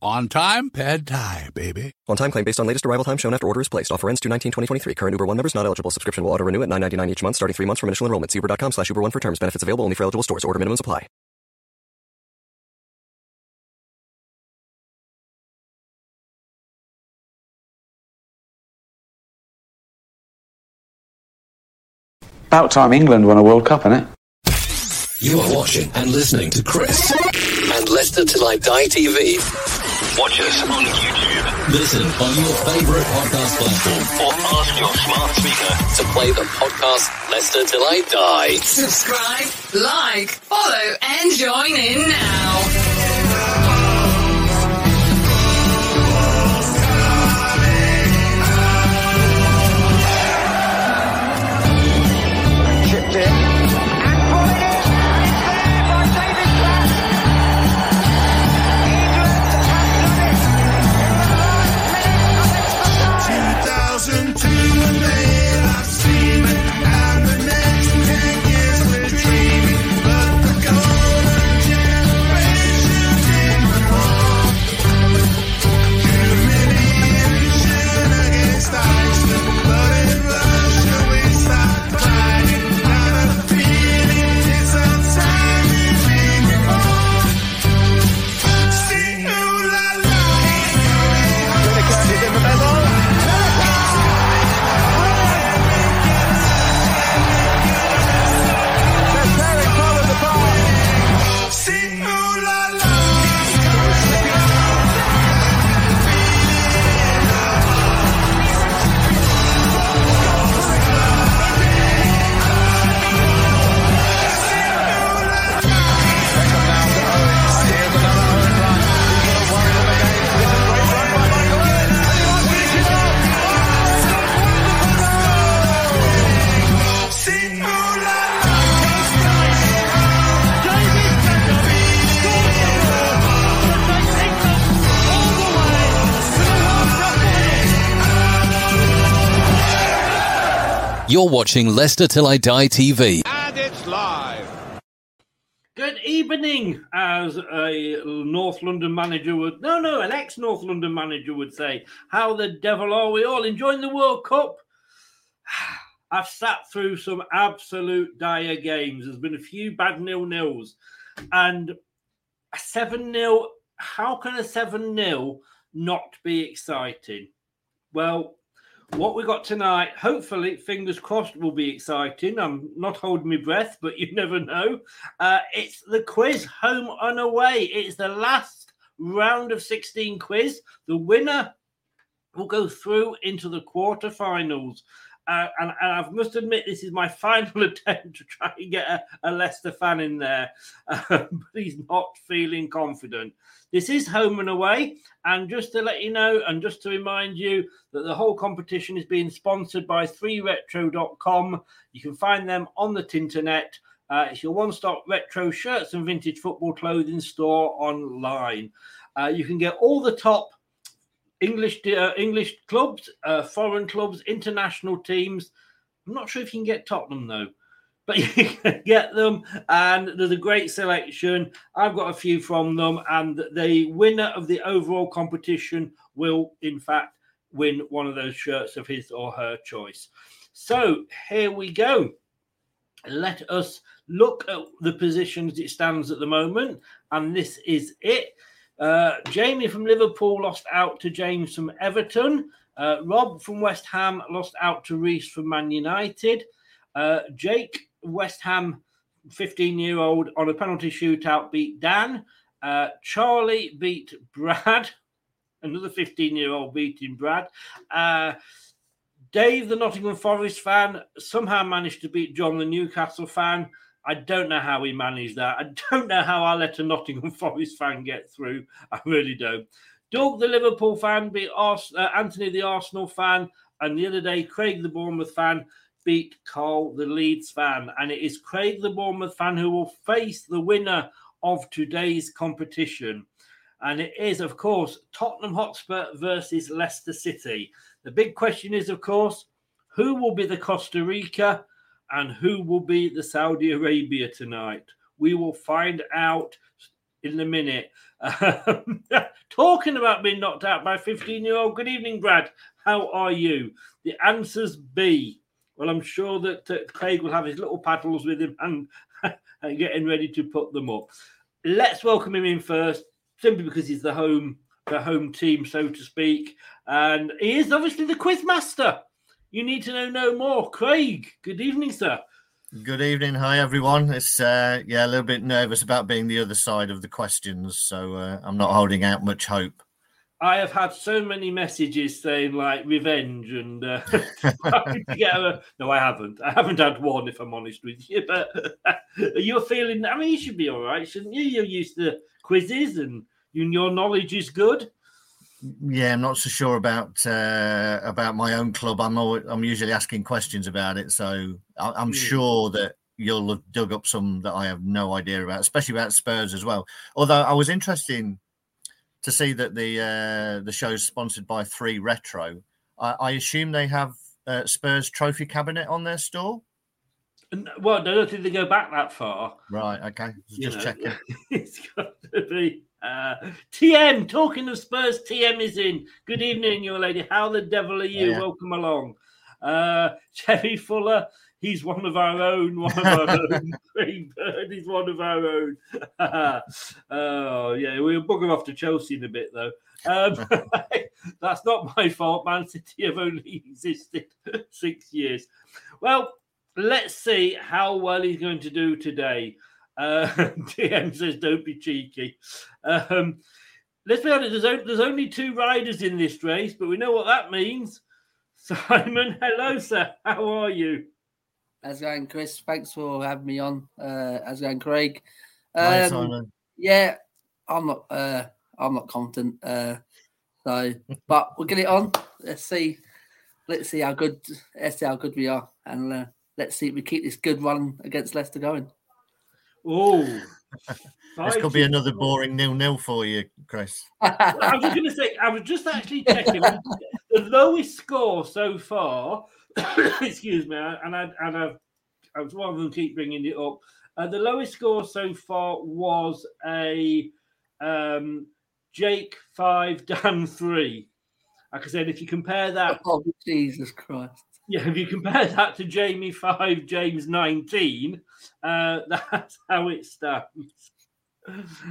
On time, pad thai, baby. On time claim based on latest arrival time shown after order is placed. Offer ends 2 2023 Current Uber One members not eligible. Subscription will auto renew at 9.99 each month starting three months from initial enrollment. See uber.com slash Uber One for terms. Benefits available only for eligible stores. Order minimums apply. About time England won a World Cup, isn't? You are watching and listening to Chris and Leicester Till I Die TV. Watch us on YouTube. Listen on your favourite podcast platform Or ask your smart speaker. to play the podcast Leicester Till I Die. Subscribe, like, follow, and join in now. You're watching Leicester Till I Die TV. And it's live. Good evening, as a North London manager would. No, no, an ex North London manager would say. How the devil are we all enjoying the World Cup? I've sat through some absolute dire games. There's been a few bad nil nils, and a seven 0 How can a seven 0 not be exciting? Well, what we got tonight, hopefully, fingers crossed, will be exciting. I'm not holding my breath, but you never know. Uh, it's the quiz home and away. It's the last round of 16 quiz. The winner will go through into the quarterfinals. Uh, and, and I must admit, this is my final attempt to try and get a, a Leicester fan in there, um, but he's not feeling confident. This is home and away, and just to let you know, and just to remind you that the whole competition is being sponsored by 3retro.com. You can find them on the Tinternet. Uh, it's your one-stop retro shirts and vintage football clothing store online. Uh, you can get all the top English uh, English clubs, uh, foreign clubs, international teams. I'm not sure if you can get Tottenham though, but you can get them, and there's a great selection. I've got a few from them, and the winner of the overall competition will, in fact, win one of those shirts of his or her choice. So here we go. Let us look at the positions it stands at the moment, and this is it. Uh, Jamie from Liverpool lost out to James from Everton. Uh, Rob from West Ham lost out to Reese from Man United. Uh, Jake, West Ham, 15 year old, on a penalty shootout beat Dan. Uh, Charlie beat Brad. Another 15 year old beating Brad. Uh, Dave, the Nottingham Forest fan, somehow managed to beat John, the Newcastle fan. I don't know how he managed that. I don't know how I let a Nottingham Forest fan get through. I really don't. Doug, the Liverpool fan, beat Ars- uh, Anthony, the Arsenal fan, and the other day, Craig, the Bournemouth fan, beat Carl, the Leeds fan. And it is Craig, the Bournemouth fan, who will face the winner of today's competition. And it is, of course, Tottenham Hotspur versus Leicester City. The big question is, of course, who will be the Costa Rica and who will be the Saudi Arabia tonight? We will find out in a minute. Um, talking about being knocked out by 15 year old. Good evening, Brad. How are you? The answer's B. Well, I'm sure that uh, Craig will have his little paddles with him and, and getting ready to put them up. Let's welcome him in first, simply because he's the home the home team, so to speak, and he is obviously the quiz master. You need to know no more, Craig. Good evening, sir. Good evening. Hi, everyone. It's uh, yeah, a little bit nervous about being the other side of the questions, so uh, I'm not holding out much hope. I have had so many messages saying like revenge and uh, yeah, no, I haven't. I haven't had one, if I'm honest with you. But you're feeling. I mean, you should be all right, shouldn't you? You're used to quizzes and you, your knowledge is good. Yeah, I'm not so sure about uh, about my own club. I'm always, I'm usually asking questions about it, so I, I'm Hmm. sure that you'll have dug up some that I have no idea about, especially about Spurs as well. Although I was interested to see that the uh, the show's sponsored by Three Retro. I, I assume they have uh, Spurs trophy cabinet on their store. Well, I don't think they go back that far. Right. Okay. You Just know, checking. it's got to be uh, TM. Talking of Spurs, TM is in. Good evening, your lady. How the devil are you? Yeah. Welcome along. Uh, Cherry Fuller, he's one of our own. One of our own. Green Bird is one of our own. oh yeah, we'll bugger off to Chelsea in a bit though. Um, that's not my fault. Man City have only existed six years. Well, let's see how well he's going to do today. Uh, DM says, "Don't be cheeky." Um, let's be honest. There's, there's only two riders in this race, but we know what that means. Simon, hello, sir. How are you? How's going, Chris? Thanks for having me on. Uh, how's going, Craig? Hi, Um, Simon. Yeah, I'm not. Uh, I'm not confident. Uh, so, but we'll get it on. Let's see. Let's see how good. Let's see how good we are, and uh, let's see if we keep this good run against Leicester going. Oh, This could be another boring nil-nil for you, Chris. I was just going to say, I was just actually checking the lowest score so far. excuse me, and I and I've, I was rather than keep bringing it up. Uh, the lowest score so far was a um, Jake five, Dan three. Like I said, if you compare that, oh Jesus Christ! Yeah, if you compare that to Jamie five, James nineteen, uh, that's how it stands.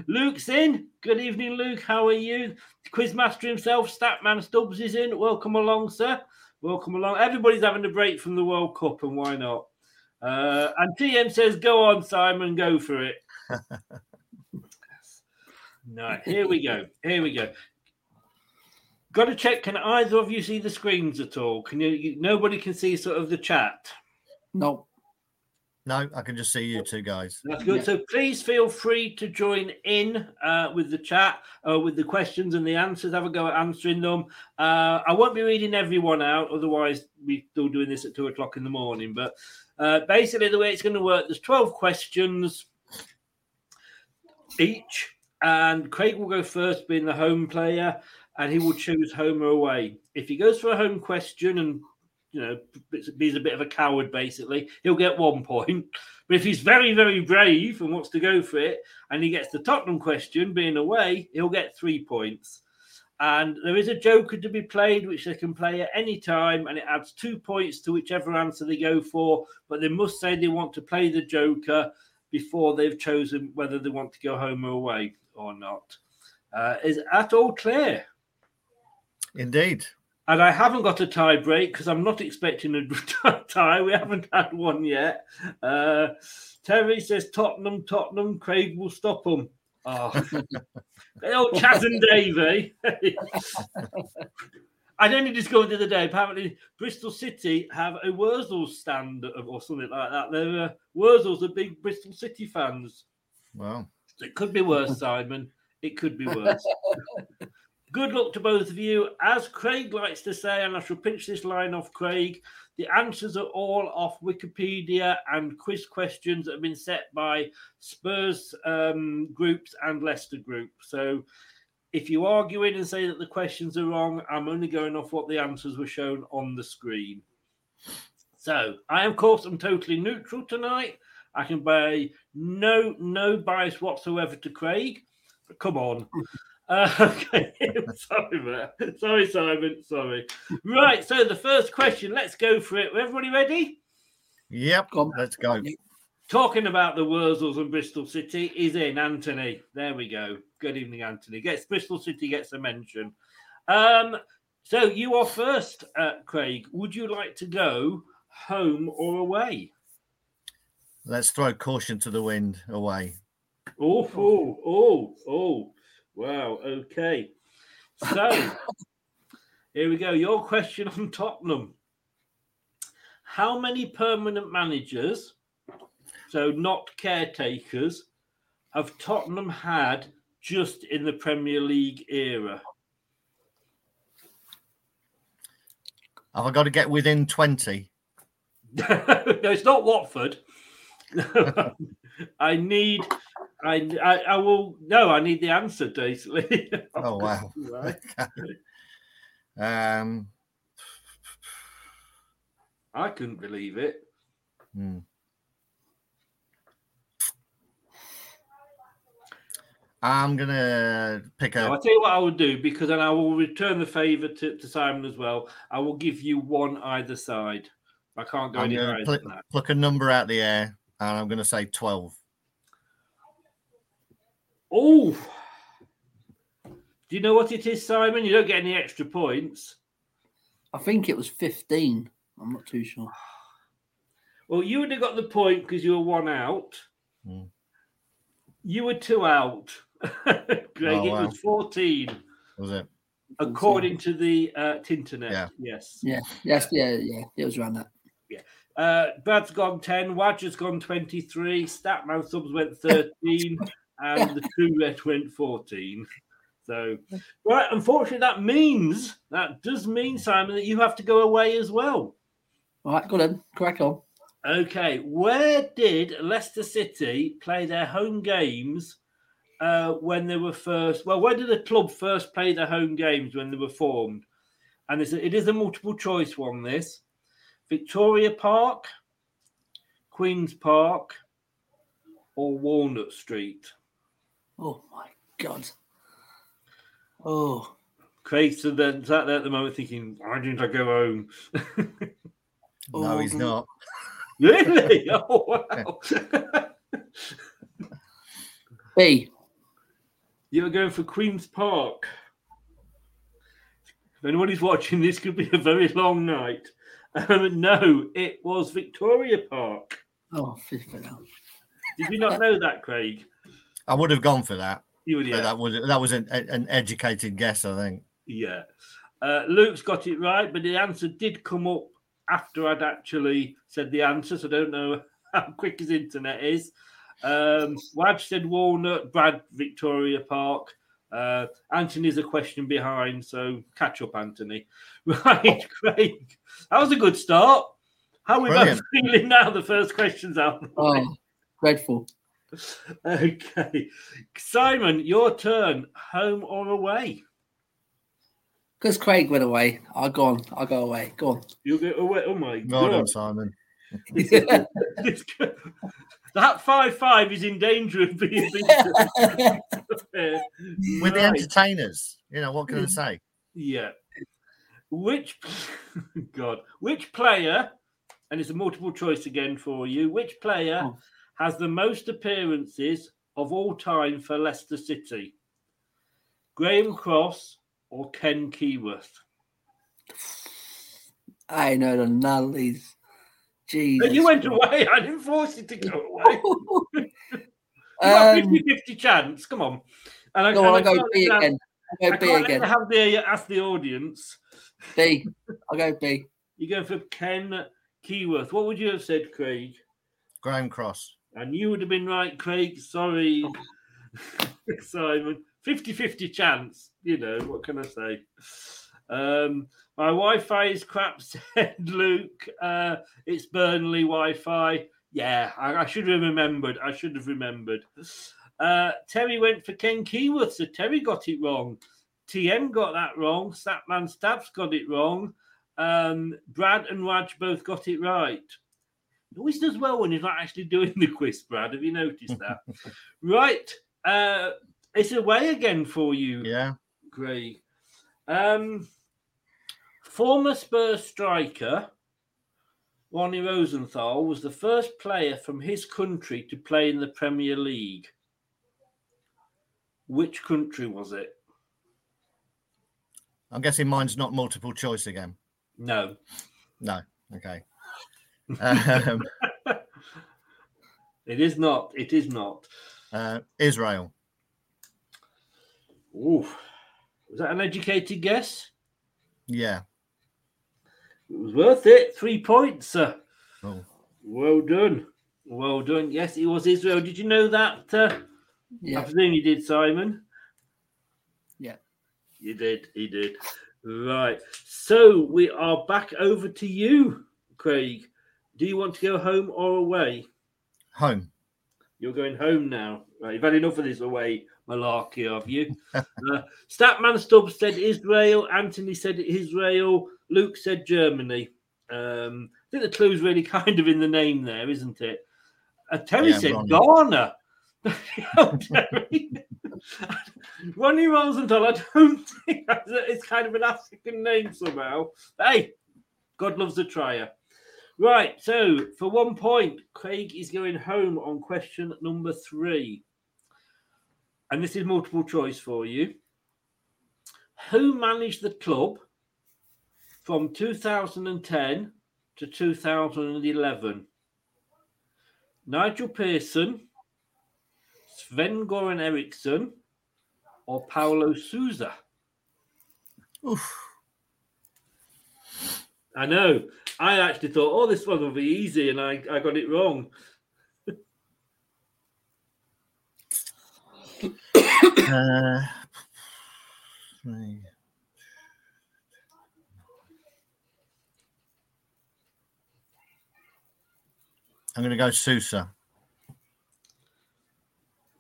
Luke's in. Good evening, Luke. How are you? Quizmaster himself, Statman Stubbs is in. Welcome along, sir. Welcome along. Everybody's having a break from the World Cup, and why not? Uh, and TM says, "Go on, Simon, go for it." no, here we go. Here we go. Got to check. Can either of you see the screens at all? Can you? you nobody can see sort of the chat. No. No, I can just see you two guys. That's good. So please feel free to join in uh, with the chat, uh, with the questions and the answers. Have a go at answering them. Uh, I won't be reading everyone out, otherwise we're still doing this at two o'clock in the morning. But uh, basically, the way it's going to work, there's twelve questions each, and Craig will go first, being the home player, and he will choose home or away. If he goes for a home question and you know, he's a bit of a coward, basically. He'll get one point. But if he's very, very brave and wants to go for it, and he gets the Tottenham question, being away, he'll get three points. And there is a joker to be played, which they can play at any time, and it adds two points to whichever answer they go for. But they must say they want to play the joker before they've chosen whether they want to go home or away or not. Uh, is that all clear? Indeed. And I haven't got a tie break because I'm not expecting a tie. We haven't had one yet. Uh, Terry says Tottenham, Tottenham. Craig will stop them. Oh, They old Chaz and Davey. I only discovered the other day. Apparently, Bristol City have a Wurzel stand or something like that. They're uh, Wurzels are big Bristol City fans. Wow. So it could be worse, Simon. It could be worse. Good luck to both of you. As Craig likes to say, and I shall pinch this line off Craig, the answers are all off Wikipedia and quiz questions that have been set by Spurs um, groups and Leicester group. So if you argue in and say that the questions are wrong, I'm only going off what the answers were shown on the screen. So I, of course, am totally neutral tonight. I can pay no no bias whatsoever to Craig. Come on. Uh, okay, sorry, man. Sorry, Simon. Sorry. Right. So the first question. Let's go for it. Everybody ready? Yep. Let's go. Talking about the Wurzels and Bristol City is in Anthony. There we go. Good evening, Anthony. Gets Bristol City gets a mention. Um, so you are first, uh, Craig. Would you like to go home or away? Let's throw caution to the wind away. Oh, oh, oh, oh. Wow. Okay. So here we go. Your question on Tottenham. How many permanent managers, so not caretakers, have Tottenham had just in the Premier League era? Have I got to get within 20? no, it's not Watford. I need, I, I, I will. No, I need the answer, basically. Oh, wow. Right. Um, I couldn't believe it. hmm. I'm going to pick Now, I'll tell you what I will do because then I will return the favour to, to Simon as well. I will give you one either side. I can't go I'm any going higher to pluck, than that. pluck a number out the air and I'm going to say 12. Oh, do you know what it is, Simon? You don't get any extra points. I think it was 15. I'm not too sure. Well, you would have got the point because you were one out. Hmm. You were two out. Greg, Oh, it wow. was 14, Was it? according to the uh, Tinternet. Yeah. Yes. Yeah, yes, yeah, yeah. It was around that. Yeah. Uh, Brad's gone 10, Wadger's gone 23, Statman Stubbs went 13, and the True Red went 14. So, right, unfortunately, that means, that does mean, Simon, that you have to go away as well. All right, go then. Crack on. Okay, where did Leicester City play their home games uh, when they were first? Well, where did the club first play their home games when they were formed? And it's a, it is a multiple choice one. This Victoria Park, Queens Park, or Walnut Street. Oh my god. Oh, Craig stood there, sat there at the moment thinking, "Why didn't I go home?" No, he's not. really? Oh wow! B. You were going for Queen's Park. If anybody's watching, this could be a very long night. Um, no, it was Victoria Park. Oh, flipping. Did you not know that, Craig? I would have gone for that. You would, but yeah. That was that was an, an educated guess, I think. Yeah. Uh, Luke's got it right, but the answer did come up after I'd actually said the answer, so I don't know how quick his internet is. Um, Waj said Walnut, Brad, Victoria Park. Uh, Anthony's a question behind, so catch up, Anthony. Right, Craig. That was a good start. How are we both Brilliant. feeling now? The first question's out. of the? Oh, dreadful. Okay. Simon, your turn. Home or away? Because Craig went away, I'll go on. I'll go away. Go on. You'll go away. Oh my Well god. done, Simon. that five five is in danger of being beaten. With the Right. entertainers, you know, what can I mm. say? Yeah. Which God, which player, and it's a multiple choice again for you, which player Oh. Has the most appearances of all time for Leicester City? Graham Cross or Ken Keyworth? I know the none of these. Jesus. But you went away. I didn't force you to go away. you got a Um, 50 50 chance. Come on. And Go on, and I go can't B let- again. I go I B can't let again. you Have the, ask the audience. B. I'll go B. You go for Ken Keyworth. What would you have said, Craig? Graham Cross. And you would have been right, Craig. Sorry, Simon. 50 50 chance. You know, what can I say? Um, my Wi Fi is crap, said Luke. Uh, it's Burnley Wi Fi. Yeah, I, I should have remembered. I should have remembered. Uh, Terry went for Ken Keyworth, so Terry got it wrong. TM got that wrong. Statman Stubbs got it wrong. Um, Brad and Raj both got it right. He always does well when he's not actually doing the quiz, Brad. Have you noticed that? right. Uh, it's away again for you. Yeah. Craig. Um, former Spurs striker Ronnie Rosenthal was the first player from his country to play in the Premier League. Which country was it? I'm guessing mine's not multiple choice again. No. No. Okay. Um, It is not. It is not. uh, Israel. Ooh. Was that an educated guess? Yeah. It was worth it. Three points, sir. Oh. Well done. Well done. Yes, it was Israel. Did you know that? Uh, Yeah. I presume you did, Simon. Yeah. You did. He did. Right. So we are back over to you, Craig. Do you want to go home or away? Home. You're going home now. Right. You've had enough of this away malarkey have you. uh, Statman Stubbs said Israel. Anthony said Israel. Luke said Germany. Um, I think the clue's really kind of in the name there, isn't it? Uh, Terry Yeah, said Ronnie. Ghana. Oh, Terry. Ronnie Rosenthal, I don't think it's kind of an African name somehow. Hey, God loves a trier. Right, so for one point, Craig is going home on question number three. And this is multiple choice for you. Who managed the club from 2010 to 2011? Nigel Pearson, Sven Goran Eriksson, or Paulo Sousa? Oof. I know. I actually thought, oh, this one will be easy, and I, I got it wrong. Uh. I'm going to go Sousa.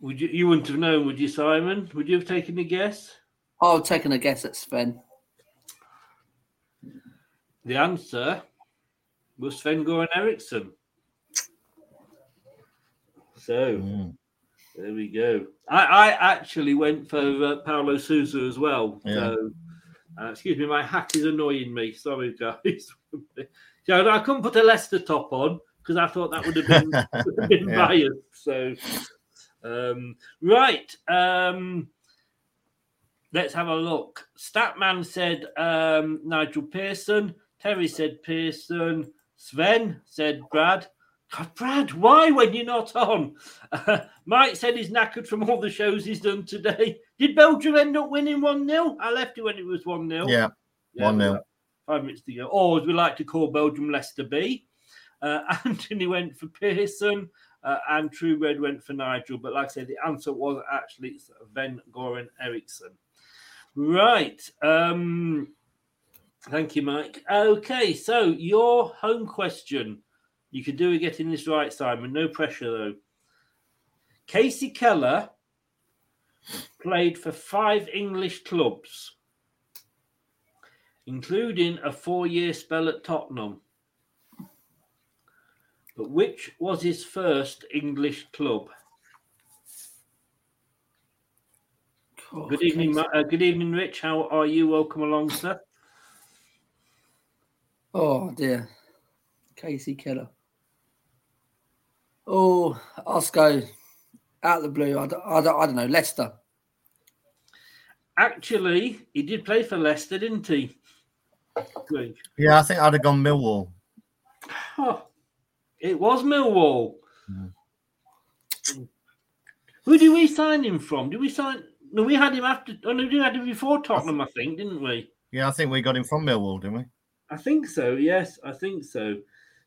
Would you you wouldn't have known, would you, Simon? Would you have taken a guess? I've taken a guess at Sven. The answer was Sven Goran Eriksson. So there we go. I, I actually went for uh, Paulo Sousa as well. So uh, excuse me, my hat is annoying me. Sorry, guys. so I couldn't put a Leicester top on because I thought that would have been, would have been Yeah. biased. So um, right. Um, Let's have a look. Statman said um, Nigel Pearson. Terry said Pearson. Sven said Brad. God, Brad, why when you're not on? Mike said he's knackered from all the shows he's done today. Did Belgium end up winning 1 0? I left it when it was 1 0. Yeah. Yeah, 1 0. Five minutes to go. Or as we like to call Belgium, Leicester B. Uh, Anthony went for Pearson, uh, and True Red went for Nigel. But like I said, the answer was actually Sven Goran Eriksson. Right. Um, thank you, Mike. Okay, so your home question. You could do it getting this right, Simon. No pressure, though. Kasey Keller played for five English clubs, including a four year spell at Tottenham. But which was his first English club? good evening, uh, good evening, Rich. How are you? Welcome along, sir. Oh dear, Kasey Keller. Oh, I'll just go out of the blue. I don't, I don't, I don't know. Leicester. Actually, he did play for Leicester, didn't he? Good. Yeah, I think I'd have gone Millwall. Oh, it was Millwall. Who did we sign him from? Did we sign? No, we had him after. Oh no, we had him before Tottenham, I think, didn't we? Yeah, I think we got him from Millwall, didn't we? I think so. Yes, I think so.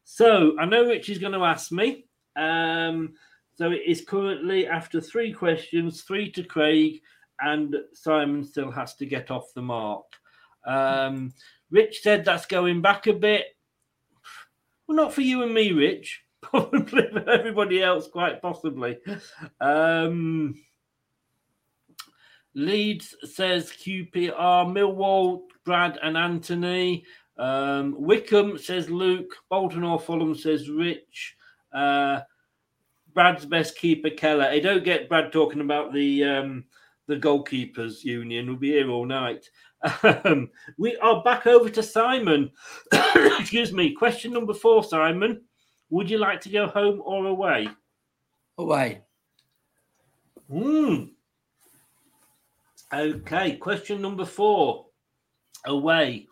So I know Rich is going to ask me. Um, so it is currently after three questions, three to Craig, and Simon still has to get off the mark. Um, Rich said that's going back a bit. Well, not for you and me, Rich. Probably for everybody else, quite possibly. Um, Leeds says QPR, Millwall, Brad and Anthony. Um, Wycombe says Luke. Bolton or Fulham says Rich. Uh, Brad's best keeper, Keller. I don't get Brad talking about the um, the goalkeepers union. We'll be here all night. Um, we are back over to Simon. Excuse me. Question number four, Simon. Would you like to go home or away? Away. Hmm. Okay. Question number four. Away.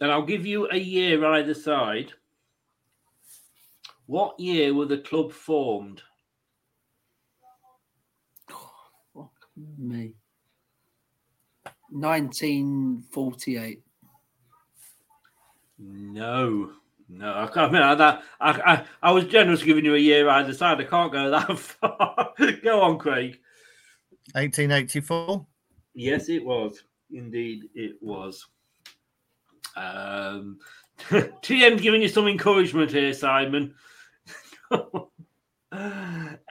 And I'll give you a year either side. What year were the club formed? Oh, me. 1948. No, no, I can't. I, mean, that- I, I, I was generous giving you a year either side. I can't go that far. go on, Craig. 1884. Yes, it was. Indeed, it was. Um, TM's giving you some encouragement here, Simon.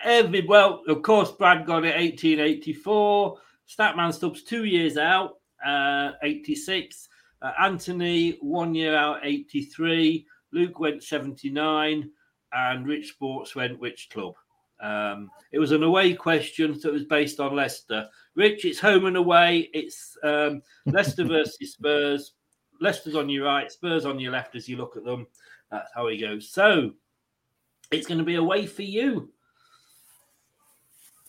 Every well, of course, Brad got it 1884. Statman Stubbs two years out, uh, 86. Uh, Anthony one year out, 83. Luke went 79, and Rich Sports went which club? Um, it was an away question, so it was based on Leicester. Rich, it's home and away. It's um, Leicester versus Spurs. Leicester's on your right, Spurs on your left as you look at them. That's how it goes. So it's going to be away for you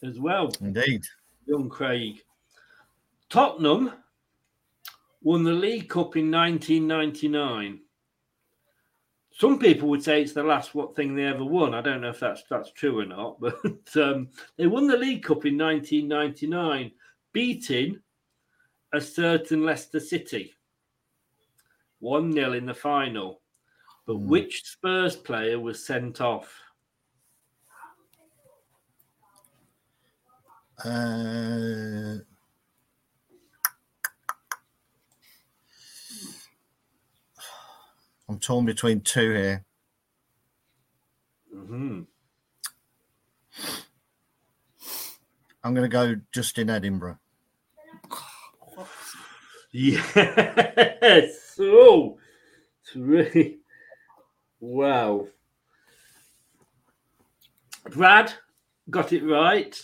as well. Indeed. Young Craig. Tottenham won the League Cup in 1999. Some people would say it's the last what thing they ever won. I don't know if that's that's true or not, but um, they won the League Cup in 1999, beating a certain Leicester City. 1 0 in the final. But which Spurs player was sent off? Uh, I'm torn between two here. hmm I'm going to go Justin Edinburgh. Yes. Oh, three. Wow. Brad got it right.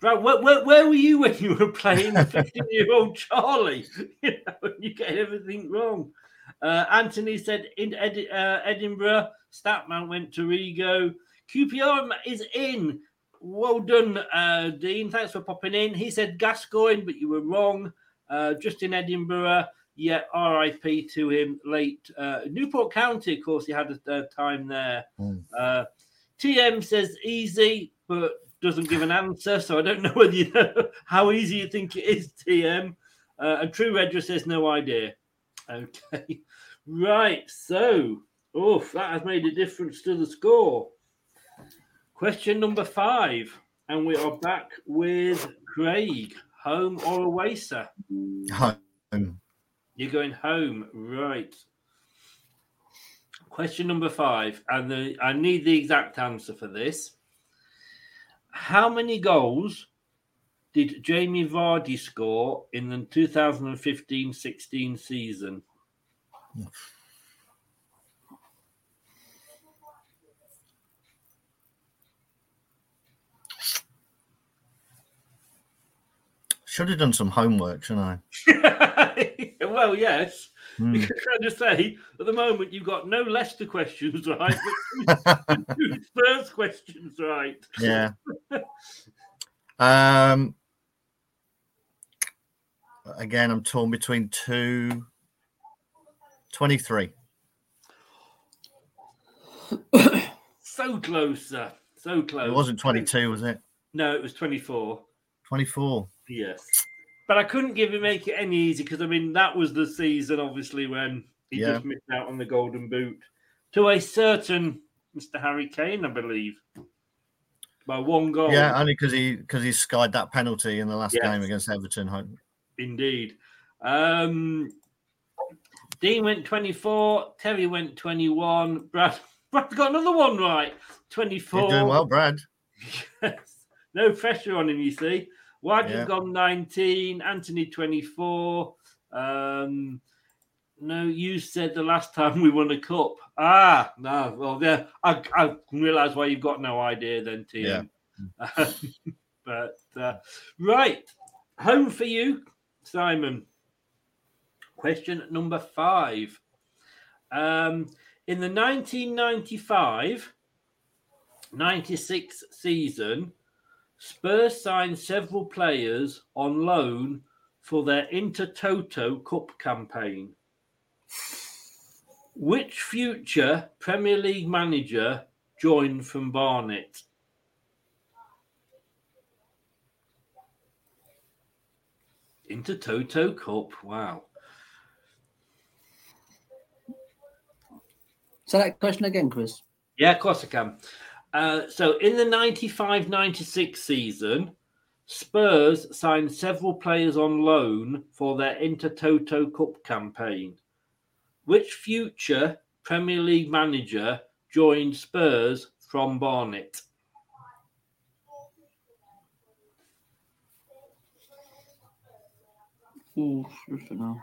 Brad, where, where, where were you when you were playing 15 year old Charlie? You know, you get everything wrong. Uh, Anthony said in uh, Edinburgh. Statman went to Rigo. QPR is in. Well done, uh, Dean. Thanks for popping in. He said Gascoigne, but you were wrong. Uh, Justin Edinburgh. Yeah, RIP to him late. Uh, Newport County, of course, he had a, a time there. Uh, TM says easy, but doesn't give an answer. So I don't know whether you know how easy you think it is, TM. Uh, and True Red just says no idea. Okay. Right. So, oof, that has made a difference to the score. Question number five. And we are back with Craig. Home or away, sir? Home. You're going home, right? Question number five, and the, I need the exact answer for this. How many goals did Jamie Vardy score in the 2015-16 season? Should have done some homework, shouldn't I? well, yes. Hmm. Because I just say, at the moment, you've got no Leicester questions right, but two Spurs questions right. Yeah. Um. Again, I'm torn between two. 23. so close, sir. So close. It wasn't 22, was it? No, it was 24. 24. Yes. But I couldn't give him make it any easy because I mean that was the season obviously when he Yeah. just missed out on the golden boot to a certain Mr. Harry Kane, I believe. By one goal. Yeah, only because he because he skied that penalty in the last Yes. game against Everton. Home. Indeed. Um Dean went 24, Terry went 21, Brad Brad's got another one right. 24. You're doing well, Brad. Yes. No pressure on him, you see. Wadley's Yeah. gone 19, Anthony 24. Um, no, you said the last time we won a cup. Ah, no. Well, yeah, I, I realise why you've got no idea then, Tim. but, uh, right. Home for you, Simon. Question number five. Um, in the 1995 96 season, Spurs signed several players on loan for their Intertoto Cup campaign. Which future Premier League manager joined from Barnet? Intertoto Cup. Wow. So that question again, Chris. Yeah, of course I can. Uh, so in the 95 96 season, Spurs signed several players on loan for their Intertoto Cup campaign. Which future Premier League manager joined Spurs from Barnet? Now.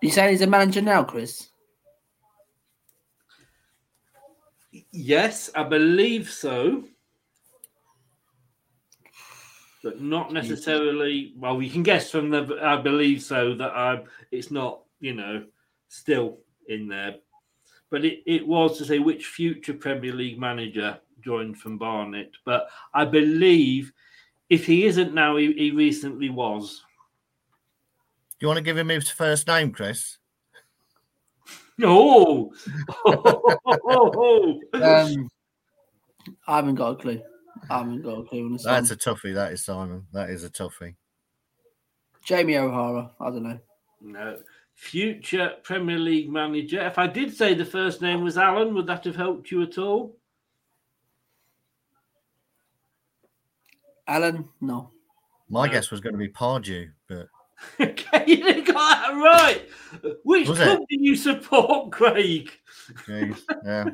You saying he's a manager now, Chris? Yes, I believe so. But not necessarily. Well, we can guess from the I believe so that I, it's not, you know, still in there. But it, it was to say which future Premier League manager joined from Barnet. But I believe if he isn't now, he, he recently was. Do you want to give him his first name, Chris? Oh, Um, I haven't got a clue. I haven't got a clue on this That's a toughie. That is Simon. That is a toughie. Jamie O'Hara. I don't know. no. Future Premier League manager. If I did say the first name was Alan, would that have helped you at all? Alan, no. My guess was going to be Pardew, but Okay, you didn't got that right. Which Was club it? do you support, Craig? geez, yeah.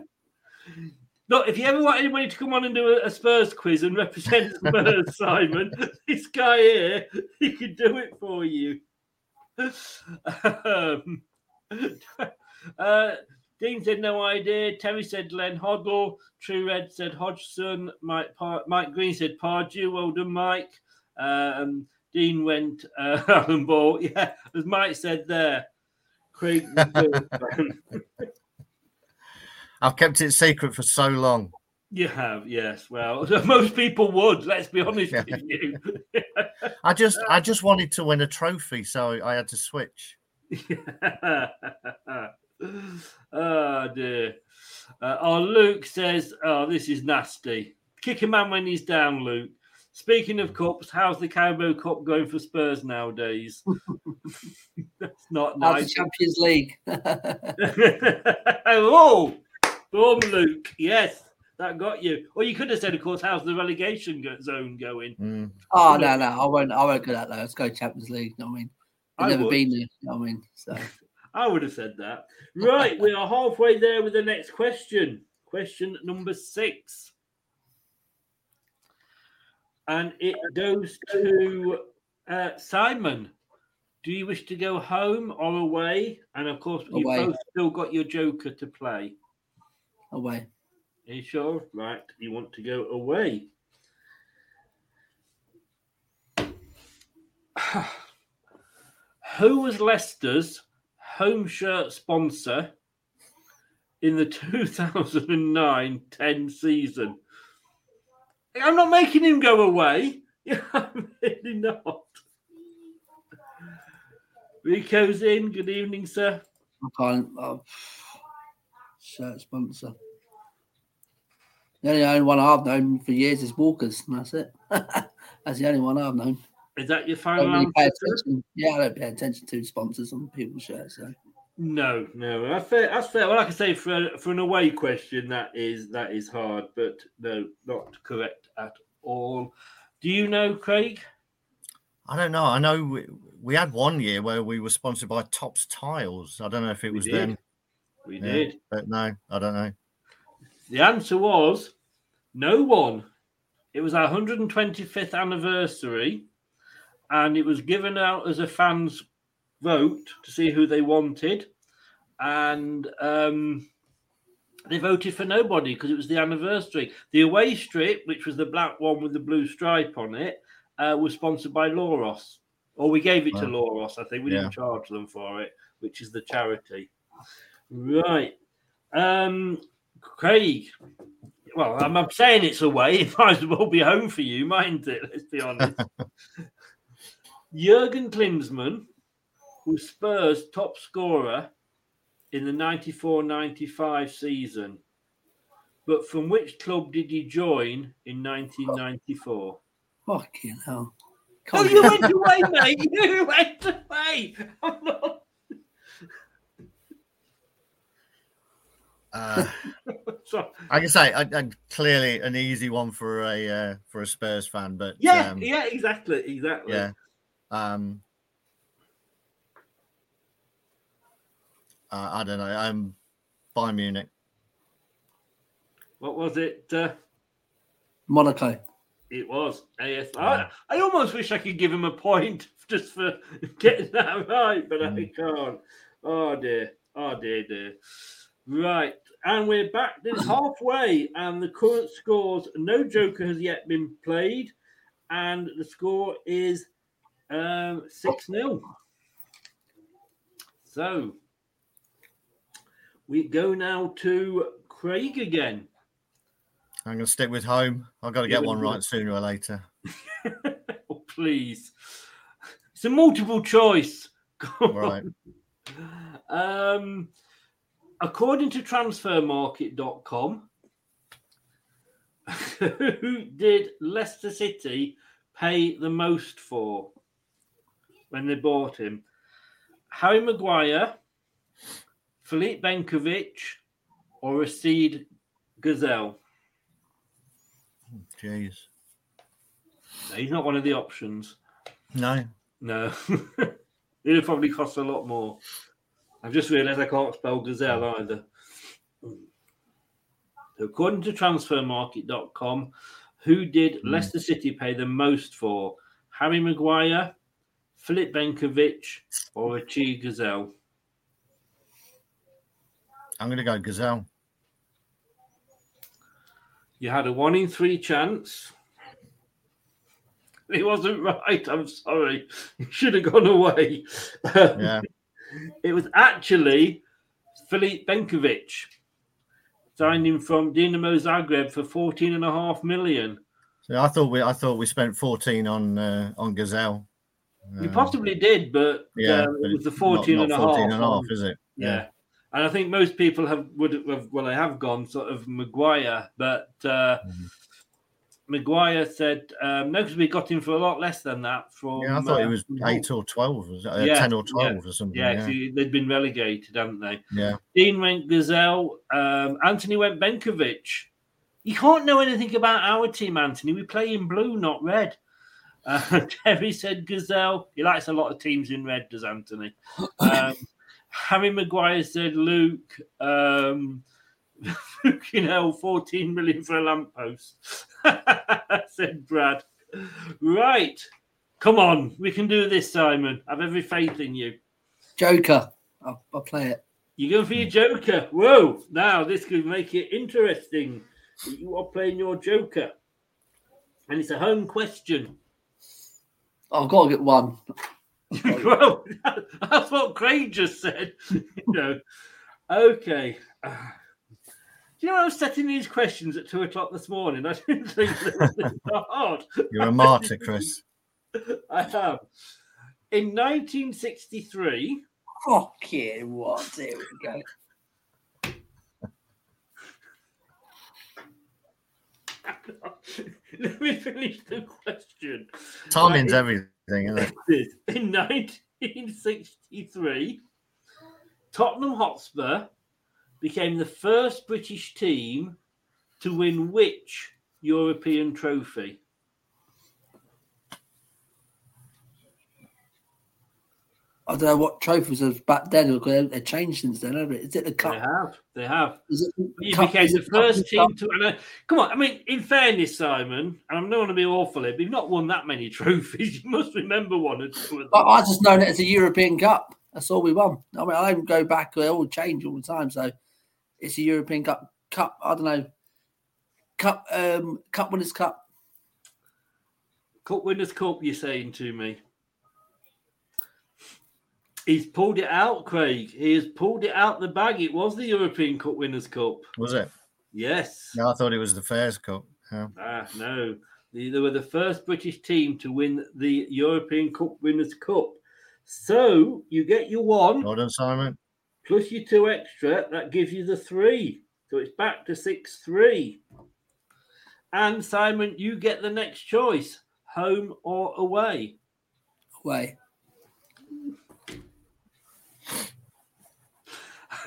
Look, if you ever want anybody to come on and do a, a Spurs quiz and represent Spurs, Simon, this guy here, he can do it for you. Um, uh, Dean said no idea. Terry said Glenn Hoddle. True Red said Hodgson. Mike Par- Mike Green said Pardew. Well done, Mike. Um, Dean went uh, Alan Ball. Yeah, as Mike said there. Craig. I've kept it secret for so long. you have, yes. Well, most people would. Let's be honest with you. I just, I just wanted to win a trophy, so I had to switch. oh dear. Uh, oh, Luke says, "Oh, this is nasty. Kick a man when he's down." Luke. Speaking of cups, how's the Carabao Cup going for Spurs nowadays? That's not How's nice. the Champions League? oh, boom, Luke. Yes, that got you. Or you could have said, of course, how's the relegation zone going? Mm. oh no, no, I won't. I won't go that low. Let's go Champions League. You know what I mean? I've I never would. been there. You know what I mean? So I would have said that. Right, we are halfway there with the next question. Question number six. And it goes to uh, Simon. Do you wish to go home or away? And of course, you both still got your joker to play. away. Are you sure? Right, you want to go away. Who was Leicester's home shirt sponsor in the 2009 10 season? I'm not making him go away. I'm really not. Rico's in. Good evening, sir. I can't. Oh, shirt sponsor. The only, only one I've known for years is Walkers, and that's it. that's the only one I've known. Is that your final really answer? Yeah, I don't pay attention to sponsors on people's shirts. So. No, no, that's fair. That's fair. Well, like I say, for for an away question, that is that is hard, but no, not correct at all. Do you know, Craig? I don't know. I know we, we had one year where we were sponsored by Topps Tiles. I don't know if it We was did. then. We Yeah, did. But no, I don't know. The answer was no one. It was our 125th anniversary, and it was given out as a fans vote to see who they wanted, and um, they voted for nobody because it was the anniversary. The away strip, which was the black one with the blue stripe on it, uh, was sponsored by Loros, or we gave it to. Loros. I think we Yeah. didn't charge them for it, which is the charity. Right. Um, Craig. Well, I'm, I'm saying it's away. It might as well be home for you, mightn't it? Let's be honest. Jurgen Klinsmann was Spurs' top scorer in the 94 95 season. But from which club did he join in 1994? Fucking hell. Oh, you went away, mate. You went away. I'm not. Uh, I can say I, I, clearly an easy one for a uh, for a Spurs fan, but yeah, um, yeah, exactly, exactly. yeah. Um, uh, I don't know. I'm Bayern Munich. What was it? Uh, Monaco. It was AS. I, I almost wish I could give him a point just for getting that right, but I can't. Oh dear. Oh dear, dear. Right. And we're back then halfway, and the current scores no Joker has yet been played, and the score is um 6 0. So we go now to Craig again. I'm going to stick with home. I've got to get one right sooner or later. Oh, please. It's a multiple choice. Right. Um, according to transfermarket.com, who did Leicester City pay the most for when they bought him? Harry Maguire, Philippe Benkovic, or Rachid Ghezzal? Jeez. No, he's not one of the options. No. No. It'll probably cost a lot more. I've just realised I can't spell gazelle either. So according to transfermarket.com, who did hmm. Leicester City pay the most for? Harry Maguire, Philip Benkovic, or Achie Ghezzal? I'm going to go Ghezzal. You had a one in three chance. It wasn't right. I'm sorry. You should have gone away. Yeah. It was actually Filip Benkovic signed him from Dinamo Zagreb for 14 and a half million. So I thought we I thought we spent 14 on uh, on Ghezzal. You Um, possibly did, but yeah, um, but it was the not- 14 not and a 14 half and a half, is it? Yeah. Yeah. And I think most people have would have well, they have gone sort of Maguire, but uh, Mm-hmm. Maguire said um, no, because we got him for a lot less than that. From Yeah, I thought uh, it was eight or twelve, was it? Uh, Yeah, ten or yeah, twelve or something. Yeah, Yeah, 'cause he- they'd been relegated, hadn't they? yeah. Dean went Ghezzal. Um, Anthony went Benkovic. You can't know anything about our team, Anthony. We play in blue, not red. Uh, Terry said Ghezzal. He likes a lot of teams in red, does Anthony? Um, Harry Maguire said Luke. Um, you know, 14 million for a lamppost. said Brad. Right. Come on. We can do this, Simon. I have every faith in you. Joker. I'll, I'll play it. You're going for your Joker. Whoa. Now, this could make it interesting. You are playing your Joker. And it's a home question. I've got to get one. well, that's what Craig just said. you know. Okay. Uh, do you know I was setting these questions at two o'clock this morning? I didn't think they were this hard. You're a martyr, Chris. I have. In 1963, Fuck yeah, what? There we go. let me finish the question. Timing's Right, everything, isn't it? In 1963, Tottenham Hotspur became the first British team to win which European trophy? I don't know what trophies was back then. because They've changed since then, haven't it? Is it the cup? They have. They have. Is it You cup- became is the first team to. And come on, I mean, in fairness, Simon, and I'm not going to be awful here, but you've not won that many trophies. You must remember one or two. I, I just known it as a European Cup. That's all we won. I mean, I don't go back. They all change all the time. So it's a European Cup. Cup. I don't know. Cup. Um. Cup Winners' Cup. Cup Winners' Cup, you're saying to me. He's pulled it out, Craig. He has pulled it out the bag. It was the European Cup Winners' Cup. Was it? Yes. No, I thought it was the Fairs Cup. Yeah. Ah, no. They, they were the first British team to win the European Cup Winners' Cup. So you get your one Well done, Simon. plus your two extra. That gives you the three. So it's back to 6 3. And Simon, you get the next choice home or away. Away.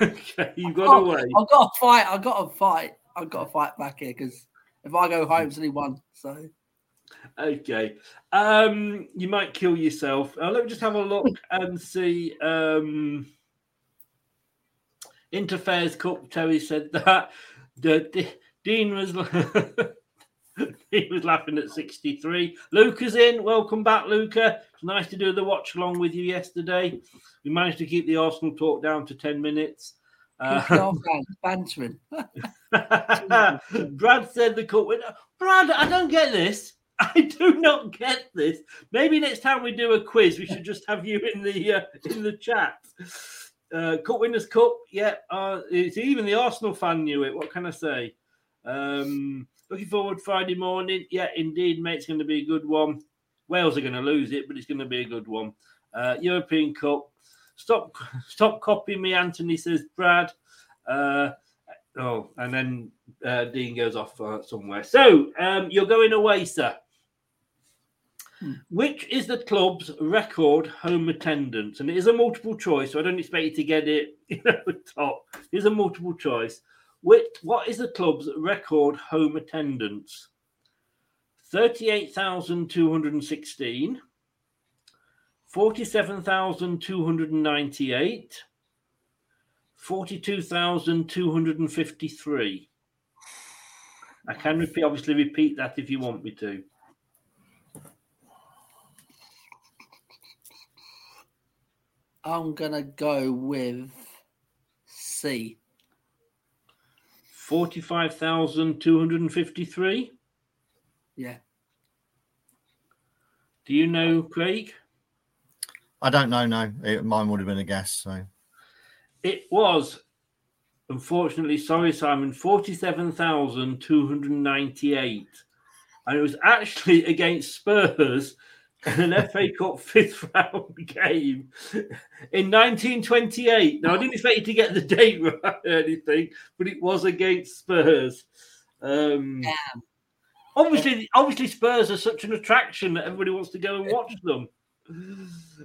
Okay, you got away. I've got to fight. I've got to fight. I've got to fight back here because if I go home, it's only one. So Okay. Um, you might kill yourself. Uh, let me just have a look and see. Um, Interfairs Cup, Terry said that. The, the- Dean was he was laughing at 63. Luca's in. Welcome back, Luca. It's nice to do the watch along with you yesterday. We managed to keep the Arsenal talk down to 10 minutes. Uh, bantering. Brad said the cup winner. Brad, I don't get this. I do not get this. Maybe next time we do a quiz, we should just have you in the uh, in the chat. Uh, Cup Winners' Cup, yeah. Uh, it's even the Arsenal fan knew it. What can I say? Um, looking forward Friday morning. Yeah, indeed, mate. It's going to be a good one. Wales are going to lose it, but it's going to be a good one. Uh, European Cup. Stop, stop copying me, Anthony. Says Brad. Uh, oh, and then uh, Dean goes off uh, somewhere. So um, you're going away, sir. Which is the club's record home attendance? And it is a multiple choice, so I don't expect you to get it you know, top. Here's a multiple choice. Which, what is the club's record home attendance? 38,216, 47,298, 42,253. I can repeat, obviously repeat that if you want me to. I'm gonna go with C. 45,253. Yeah. Do you know, Craig? I don't know. No, it, mine would have been a guess. So It was, unfortunately, sorry, Simon, 47,298. And it was actually against Spurs in an FA Cup fifth round game in 1928. Now, I didn't expect you to get the date right or anything, but it was against Spurs. Um, Obviously, obviously, Spurs are such an attraction that everybody wants to go and watch them.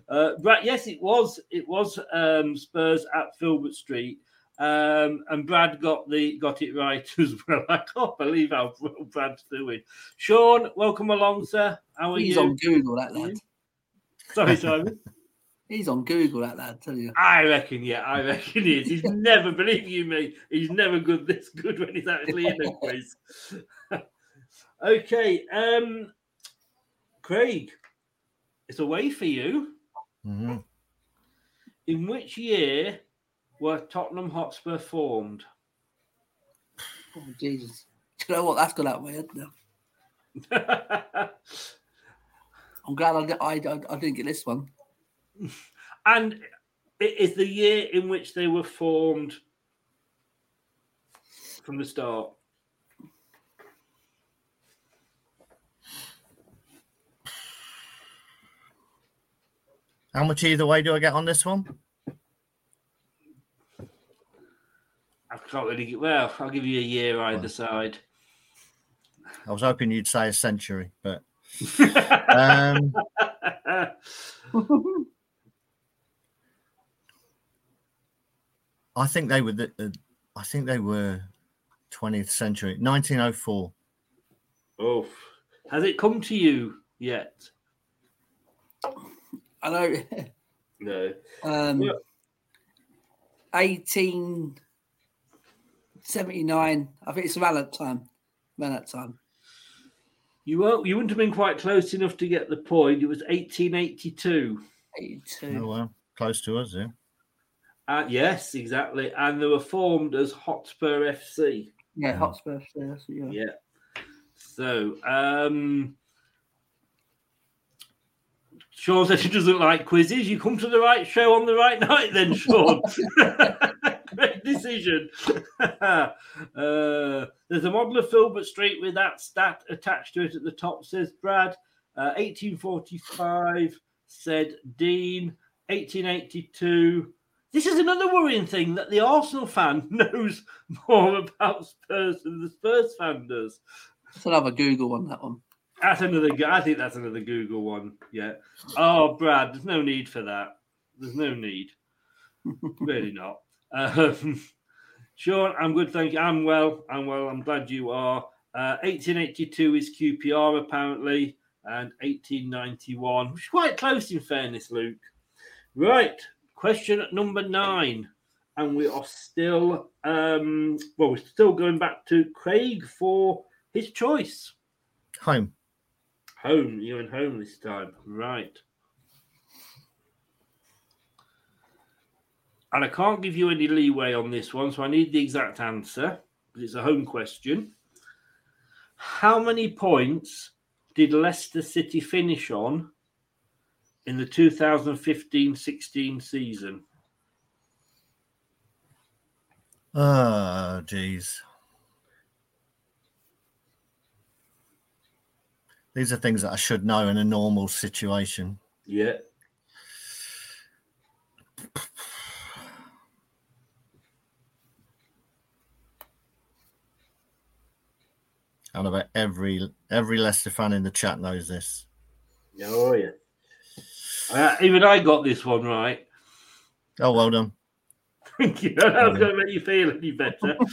Uh, yes, it was. It was um, Spurs at Filbert Street, um, and Brad got the got it right as well. I can't believe how well Brad's doing. Sean, welcome along, sir. How are He's you? He's on Google, that lad. Sorry, Simon. He's on Google, that lad. Tell you. I reckon, yeah, I reckon he is. He's never, believe you me, he's never good this good when he's actually in a quiz. okay, um, Craig, it's away for you. Mhm. In which year were Tottenham Hotspur formed? Oh, Jesus. Do you know what? That's gone out of my head now. I'm glad I, I, I didn't get this one. and it is the year in which they were formed from the start. How much either way do I get on this one? I can't really get well. I'll give you a year either side. I was hoping you'd say a century, but um, I think they were. The, uh, I think they were 20th century, 1904. Oh, has it come to you yet? I know. No. Um, Yeah. 1879. I think it's around that time. Around that time. You were you wouldn't have been quite close enough to get the point. It was 1882. 82. Oh well, close to us, yeah. Uh, yes, exactly. And they were formed as Hotspur FC. Yeah, Hotspur. Yeah. yeah. Yeah. So, um, Sean said he doesn't like quizzes. You come to the right show on the right night, then, Sean. Great decision. uh, there's a model of Filbert Street with that stat attached to it at the top, says Brad. Uh, 1845, said Dean. 1882. This is another worrying thing that the Arsenal fan knows more about Spurs than the Spurs fan does. Have a Google on that one. That's another. I think that's another Google one. Yeah. Oh, Brad, there's no need for that. There's no need. really not. Um, Sean, I'm good. Thank you. I'm well. I'm well. I'm glad you are. Uh, 1882 is QPR apparently, and 1891, which is quite close in fairness, Luke. Right. Question number nine. And we are still, um, well, we're still going back to Craig for his choice. Home. Home. You're in home this time. Right. And I can't give you any leeway on this one, so I need the exact answer because it's a home question. How many points did Leicester City finish on in the 2015 16 season? Oh, geez. These are things that I should know in a normal situation. Yeah. And I bet every every Leicester fan in the chat knows this. Oh, yeah. Uh, even I got this one right. Oh, well done. Thank you. I was going to make you feel any better.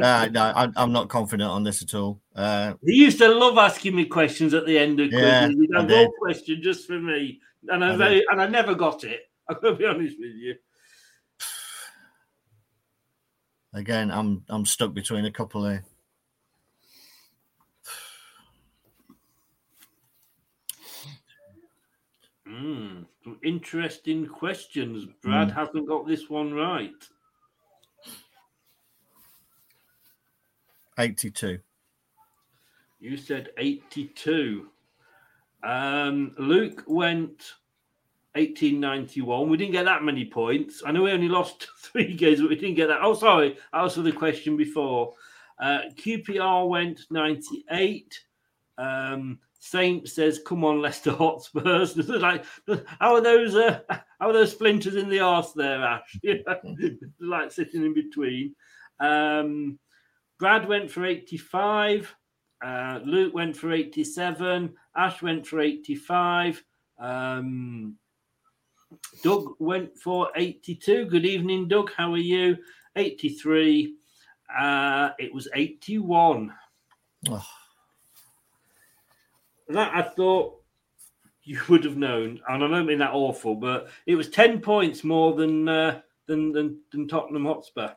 Uh, no, I, I'm not confident on this at all. Uh, He used to love asking me questions at the end of quizzes. Yeah, He'd have one question just for me, and I, I very, and I never got it. I'm going to be honest with you. again, I'm I'm stuck between a couple here. Mm, some interesting questions. Brad Mm. hasn't got this one right. 82. You said 82. Um, Luke went 1891. We didn't get that many points. I know we only lost three games, but we didn't get that. Oh, sorry. That was for the question before. Uh, QPR went 98. Um, Saint says, "Come on, Leicester Hotspurs." Like, how are those? Uh, how are those splinters in the arse there, Ash? You know, like sitting in between. Um, Brad went for 85. Uh, Luke went for 87. Ash went for 85. Um, Doug went for 82. Good evening, Doug. How are you? 83. Uh, it was 81. Oh. That I thought you would have known, and I don't mean that awful, but it was 10 points more than uh, than, than than Tottenham Hotspur.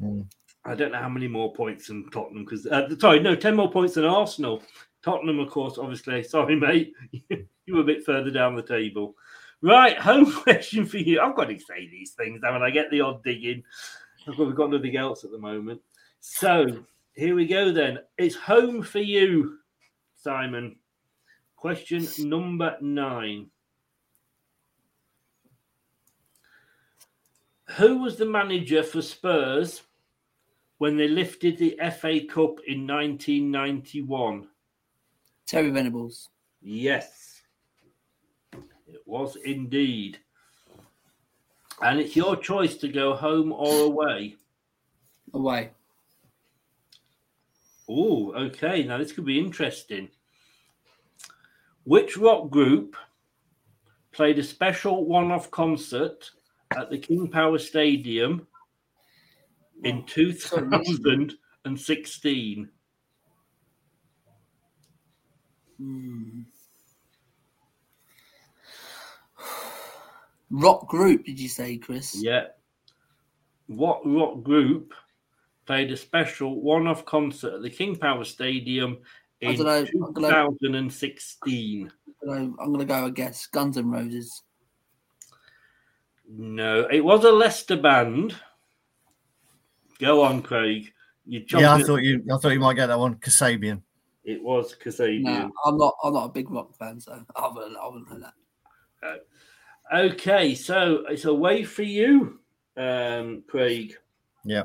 Hmm. I don't know how many more points than Tottenham because uh, sorry, no, 10 more points than Arsenal. Tottenham, of course, obviously. Sorry, mate, you were a bit further down the table. Right, home question for you. I've got to say these things and I get the odd digging. We've got nothing else at the moment. So here we go then. It's home for you, Simon. Question number nine. Who was the manager for Spurs when they lifted the FA Cup in 1991? Terry Venables. Yes, it was indeed. And it's your choice to go home or away. Away. Oh, okay. Now this could be interesting. Which rock group played a special one off concert at the King Power Stadium in 2016? Hmm. Rock group, did you say, Chris? Yeah. What rock group played a special one off concert at the King Power Stadium in dunno, I'm gonna- 2016? I'm going to go a guess. Guns and Roses. No, it was a Leicester band. Go on, Craig. You Yeah, I chomping- thought you. I thought you might get that one. Kasabian. It was Kasabian. No, I'm not. I'm not a big rock fan, so I wouldn't, I wouldn't know that. Okay, so it's away for you, um, Craig. Yeah.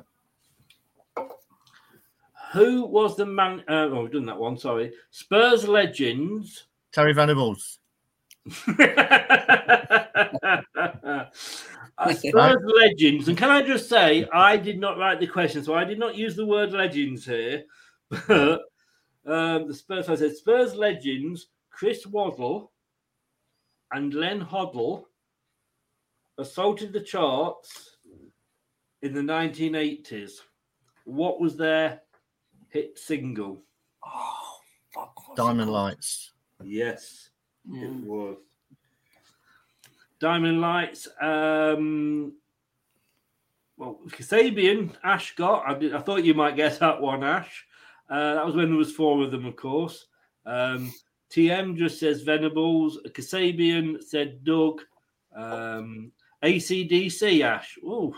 Who was the man? Uh, oh, we've done that one. Sorry, Spurs legends. Terry Venables. Uh, Spurs legends, and can I just say, I did not write the question, so I did not use the word legends here. But um, the Spurs, I said Spurs legends, Chris Waddle and Glenn Hoddle assaulted the charts in the 1980s. What was their hit single? Diamond Lights. Yes, it was. Diamond Lights. Um, well, Kasabian, Ash got. I, did, I thought you might guess that one, Ash. Uh, that was when there was four of them, of course. Um, TM just says Venables. Kasabian said Doug. Um, ACDC, Ash. Oh,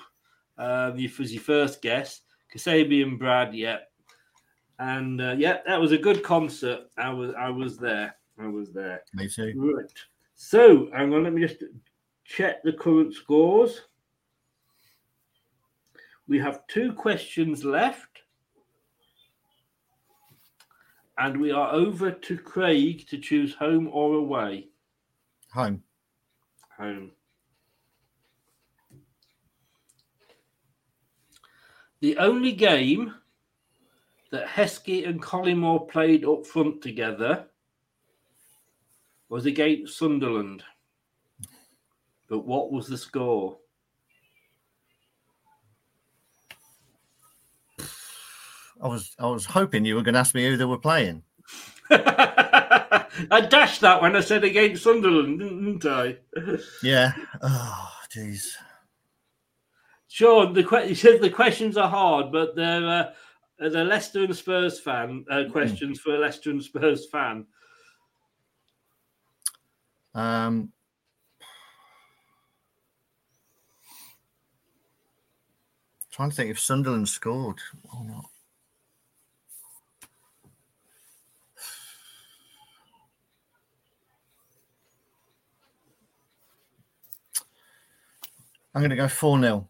um, you- was your first guess. Kasabian, Brad. Yeah, and uh, yeah, that was a good concert. I was I was there. I was there. Me too. Right. So hang on, let me just check the current scores. We have two questions left. And we are over to Craig to choose home or away. Home. Home. The only game that Heskey and Collymore played up front together was against Sunderland. But what was the score? I was. I was hoping you were going to ask me who they were playing. I dashed that when I said against Sunderland, didn't I? Yeah. Oh, jeez. Sean, the que- he says the questions are hard, but they're uh, they're Leicester and Spurs fan uh, questions for a Leicester and Spurs fan. Um. Trying to think if Sunderland scored or not. I'm going to go 4 0.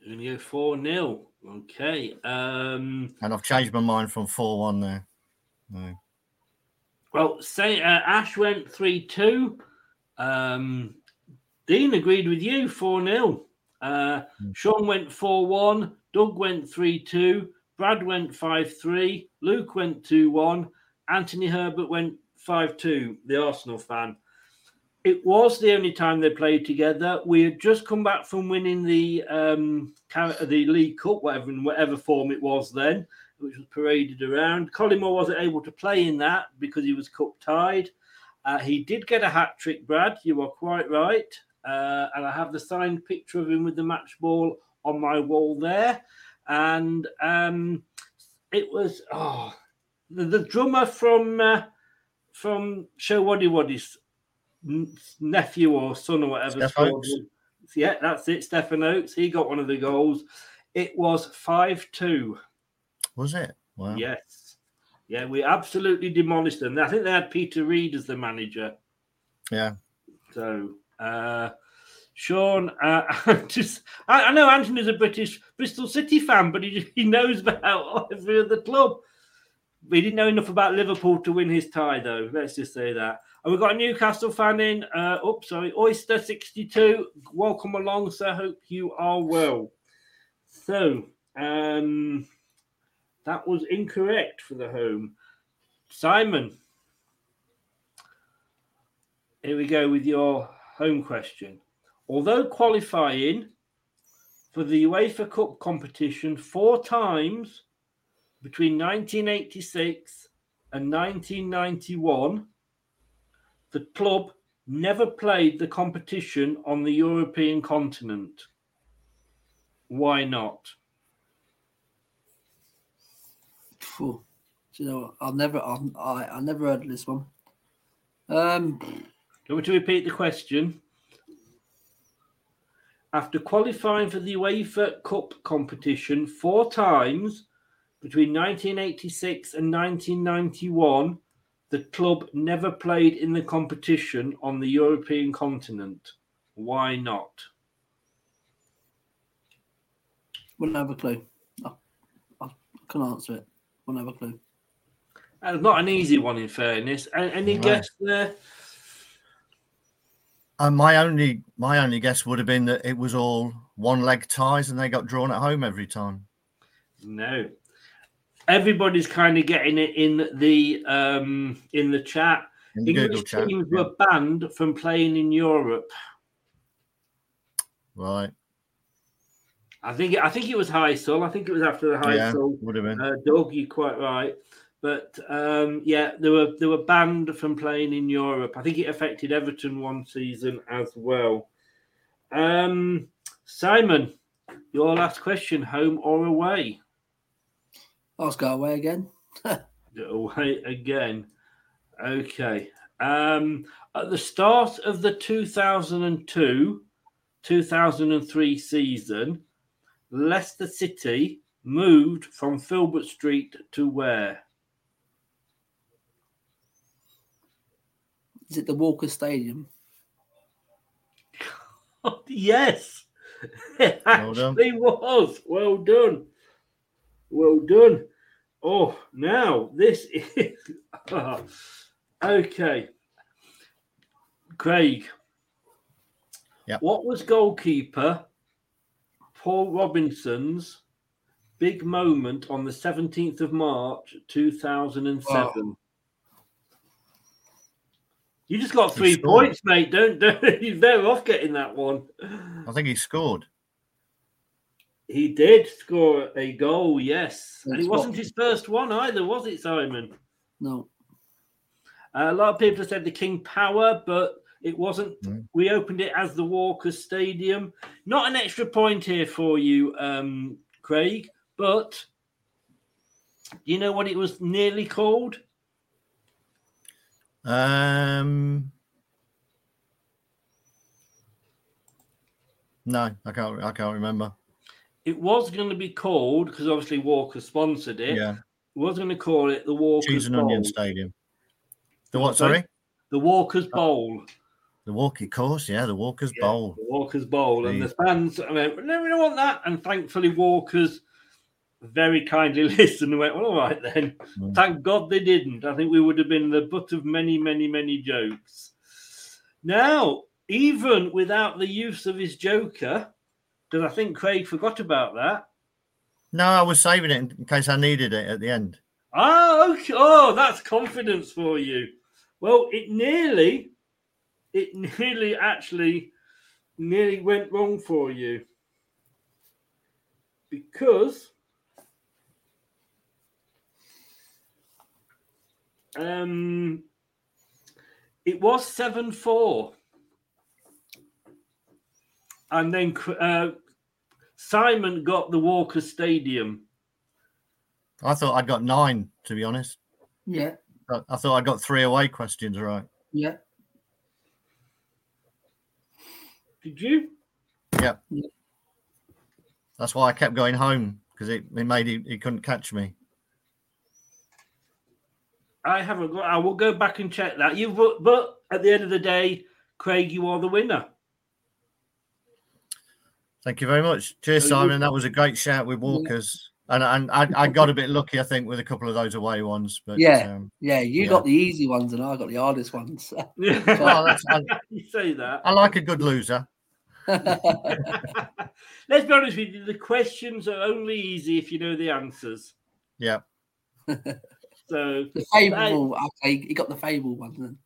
You're going to go 4 0. Okay. Um, And I've changed my mind from 4 1 there. No. well, say uh, Ash went 3 2. Um, Dean agreed with you 4 0. Uh, Sean went 4 1. Doug went 3 2. Brad went 5 3. Luke went 2 1. Anthony Herbert went 5 2, the Arsenal fan. It was the only time they played together. We had just come back from winning the um, the League Cup, whatever in whatever form it was then, which was paraded around. Collymore wasn't able to play in that because he was cup tied. Uh, he did get a hat trick, Brad. You are quite right. Uh, and I have the signed picture of him with the match ball on my wall there. And um, it was oh the, the drummer from uh, from Showaddywaddy's nephew or son or whatever. Scored Yeah, that's it. Stefan Oakes. He got one of the goals. It was 5 2. Was it? Wow. Yes. Yeah, we absolutely demolished them. I think they had Peter Reid as the manager. Yeah. So, uh, Sean, uh, just I, I know Anthony's a British Bristol City fan, but he, he knows about every other club. But he didn't know enough about Liverpool to win his tie, though. Let's just say that. And we've got a Newcastle fan in. Uh, oops, sorry, Oyster62. Welcome along, sir. Hope you are well. So, um, that was incorrect for the home. Simon, here we go with your home question. Although qualifying for the UEFA Cup competition four times between 1986 and 1991, the club never played the competition on the European continent. Why not? Phew. Do you know what? I've never, I've, I, I never heard this one. Um, Do you want me to repeat the question? After qualifying for the UEFA Cup competition four times between 1986 and 1991, the club never played in the competition on the European continent. Why not? wouldn't have a clue. I, I couldn't answer it. Wouldn't have a clue. That's not an easy one, in fairness. Any Right. guess there? And my only my only guess would have been that it was all one leg ties and they got drawn at home every time. No. Everybody's kind of getting it in the um, in the chat. In the Google English chat, teams yeah. were banned from playing in Europe. Right. I think I think it was Heysel. I think it was after the high Yeah, Heysel. would have been. Uh, Doug, you're quite right. But um, yeah, they were they were banned from playing in Europe. I think it affected Everton one season as well. Um, Simon, your last question: home or away? Let's go away again. Away again. Okay. Um, at the start of the 2002 2003 season, Leicester City moved from Filbert Street to where? Is it the Walker Stadium? yes, it Well done. actually was. Well done. Well done. Oh, now this is okay. Craig. Yep. What was goalkeeper Paul Robinson's big moment on the 17th of March 2007? You just got three points, mate. Don't, don't you're better off getting that one. I think he scored. He did score a goal, yes. and That's it wasn't what- his first one either, was it, Simon? No. Uh, a lot of people have said the King Power, but it wasn't. Mm. We opened it as the Walker Stadium. Not an extra point here for you, um, Craig, but do you know what it was nearly called? Um No, I can't I can't remember. It was going to be called because obviously Walker sponsored it. Yeah. Was going to call it the Walker's Cheese and Bowl. Onion Stadium. The what, sorry? The Walker's Bowl. The Walker course, yeah, the Walker's Bowl. The Walker's Bowl. And the fans I went, no, we don't want that. And thankfully, Walker's very kindly listened and went, well, all right then. Mm. Thank God they didn't. I think we would have been the butt of many, many, many jokes. Now, even without the use of his joker, I think Craig forgot about that, No, I was saving it in case I needed it at the end. Ah, okay. Oh, that's confidence for you. Well, it nearly, it nearly actually, nearly went wrong for you because um, it was seven four, and then uh, Simon got the Walker Stadium. I thought I'd got nine, to be honest. Yeah, I, I thought I'd got three away questions right. yeah. Did you? Yeah. That's why I kept going home because it, it made he, he couldn't catch me. I haven't got. I will go back and check that. You, but, but at the end of the day, Craig, you are the winner. Thank you very much. Cheers, So Simon. That was a great shout with Walkers. And, and I, I got a bit lucky, I think, with a couple of those away ones. But yeah, um, yeah. You yeah. got the easy ones, and I got the hardest ones. well, that's, I, you say that. I like a good loser. Let's be honest with you. The questions are only easy if you know the answers. Yeah. So the fable. Okay, you got the fable one then.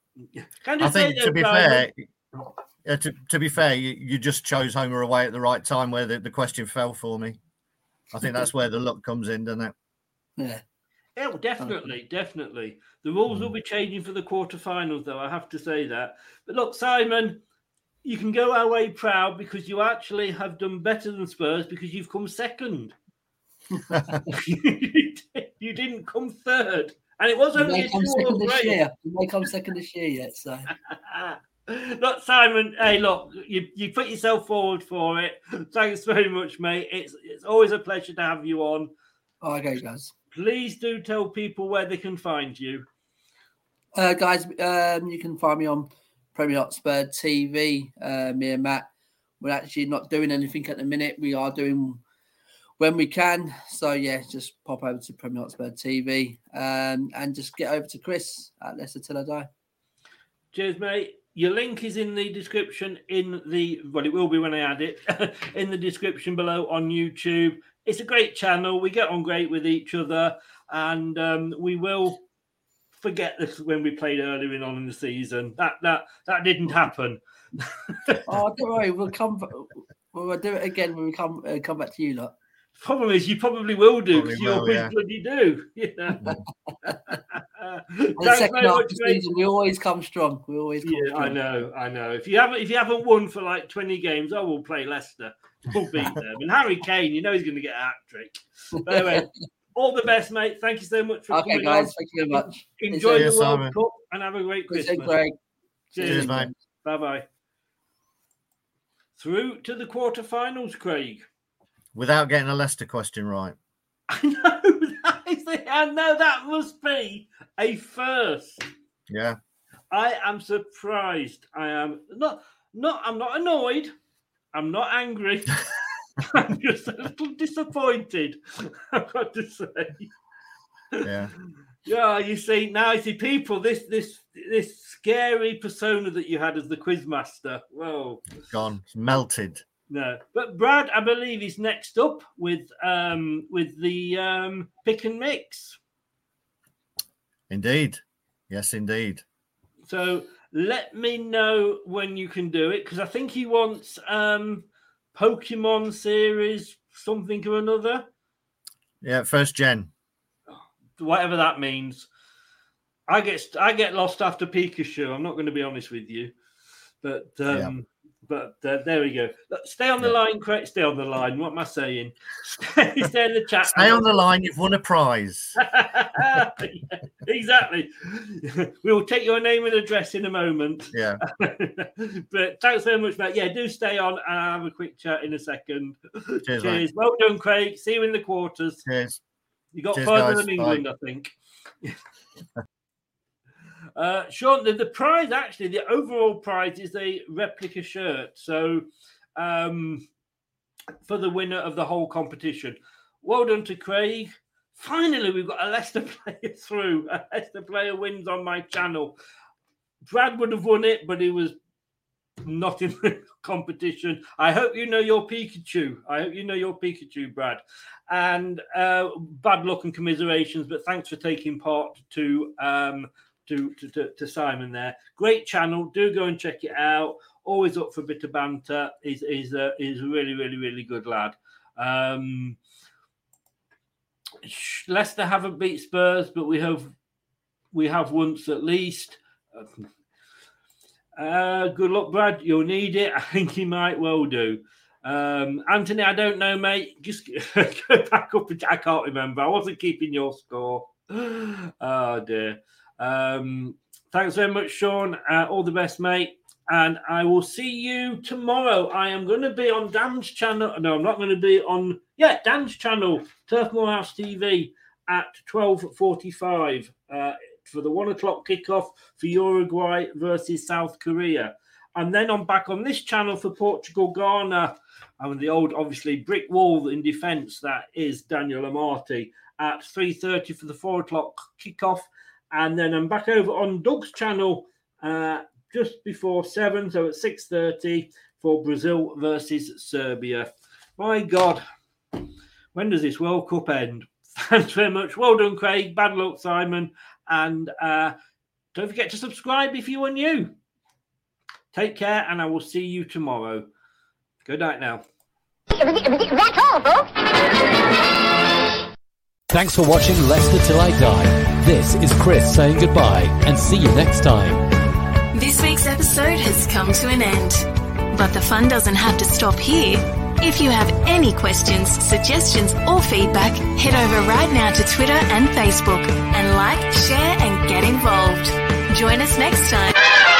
Can I I say think to be Simon- fair, yeah, to, to be fair, you, you just chose Homer away at the right time where the, the question fell for me. I think that's where the luck comes in, doesn't it? Yeah. Yeah, well, definitely, definitely. The rules Hmm. will be changing for the quarterfinals, though. I have to say that. But look, Simon, you can go away proud because you actually have done better than Spurs because you've come second. you didn't come third, and it was You only may a come two second or this year. You may come second this year yet. So Look, Simon. Hey, look, you, you put yourself forward for it. Thanks very much, mate. It's it's always a pleasure to have you on. okay, guys. Please do tell people where they can find you. Uh, guys, um, you can find me on Premier Hotspur TV. Uh, me and Matt, we're actually not doing anything at the minute. We are doing when we can. So yeah, just pop over to Premier Hotspur TV um, and just get over to Chris at Leicester Till I Die. Cheers, mate. Your link is in the description in the well, it will be when I add it in the description below on YouTube. It's a great channel. We get on great with each other, and um, we will forget this when we played earlier in on in the season. That that that didn't happen. oh, don't worry, we'll come. We'll do it again when we come uh, come back to you lot. Problem is, you probably will do because you will, always yeah. bloody do. You know? And the Thanks second half much, of the season, we always come strong. We always come Yeah, strong. I know, I know. If you haven't, if you haven't won for like twenty games, I will play Leicester. We'll beat them. And Harry Kane, you know he's going to get a hat trick. But anyway, all the best, mate. Thank you so much for Okay, coming guys, on. thank you very much. Enjoy Cheers, the World Simon. Cup and have a great Cheers, Christmas. Greg. Cheers, mate. Bye bye. Through to the quarterfinals, Craig. Without getting a Leicester question right. I know that is the, I know that must be a first. Yeah. I am surprised. I am not not I'm not annoyed. I'm not angry. I'm just a little disappointed. I've got to say. Yeah. Yeah, you see now you see people, this this this scary persona that you had as the quizmaster. Whoa. Gone. It's melted. No. But Brad, I believe, is next up with um with the um pick and mix. Indeed. Yes, indeed. So let me know when you can do it because I think he wants um Pokemon series something or another, Yeah, first gen. whatever that means. I get I get lost after Pikachu. I'm not going to be honest with you, but um, but uh, there we go. Look, Stay on the line, Craig. Stay on the line. What am I saying? Stay in the chat. Stay on the line. You've won a prize. Yeah, exactly. we will take your name and address in a moment. Yeah. but thanks very much, mate. Yeah, do stay on and I'll have a quick chat in a second. Cheers, Cheers. Well done, Craig. See you in the quarters. Cheers. You got Cheers, further guys. than England, Bye. I think. Uh, Sean, the, the prize actually, the overall prize is a replica shirt. So, um, for the winner of the whole competition, well done to Craig. Finally, we've got a Leicester player through. A Leicester player wins on my channel. Brad would have won it, but he was not in the competition. I hope you know your Pikachu. I hope you know your Pikachu, Brad. And uh, bad luck and commiserations, but thanks for taking part to um, to, to, to, Simon there. Great channel. Do go and check it out. Always up for a bit of banter. He's, he's, a, he's a really, really, really good lad. Um, Leicester haven't beat Spurs, but we have we have once at least. Uh, good luck, Brad. You'll need it. I think he might well do. Um, Anthony, I don't know, mate. Just go back up. I can't remember. I wasn't keeping your score. Oh dear. Um, thanks very much, Sean. Uh, all the best, mate. And I will see you tomorrow. I am going to be on Dan's channel. No, I'm not going to be on. Yeah, Dan's channel, Turf Moorhouse TV, at 12:45 uh, for the one o'clock kickoff for Uruguay versus South Korea. And then I'm back on this channel for Portugal, Ghana. Mean, the old, obviously, brick wall in defence that is Daniel Amartey at 3.30 for the four o'clock kickoff. And then I'm back over on Doug's channel uh, just before seven, so at 6.30 for Brazil versus Serbia. My God, when does this World Cup end? Thanks very much. Well done, Craig. Bad luck, Simon. And uh, don't forget to subscribe if you are new. Take care, and I will see you tomorrow. Good night now. That's all, folks. Thanks for watching Leicester Till I Die. This is Chris saying goodbye and see you next time. This week's episode has come to an end. But the fun doesn't have to stop here. If you have any questions, suggestions, or feedback, head over right now to Twitter and Facebook and like, share, and get involved. Join us next time.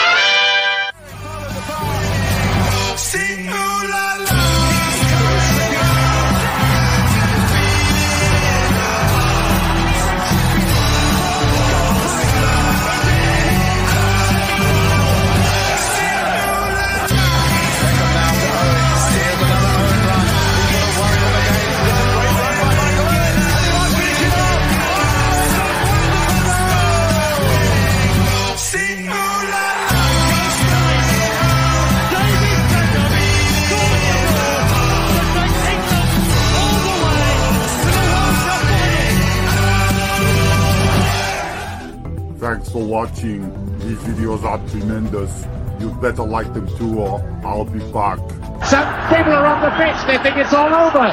Watching. These videos are tremendous. You better like them too or I'll be back. Some people are on the pitch. They think it's all over.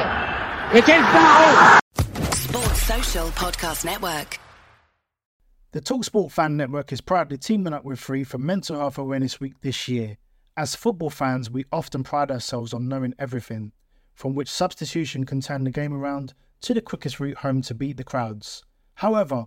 It is now. Sports Social Podcast Network. The Talksport Fan Network is proudly teaming up with Free for Mental Health Awareness Week this year. As football fans, we often pride ourselves on knowing everything, from which substitution can turn the game around to the quickest route home to beat the crowds. However,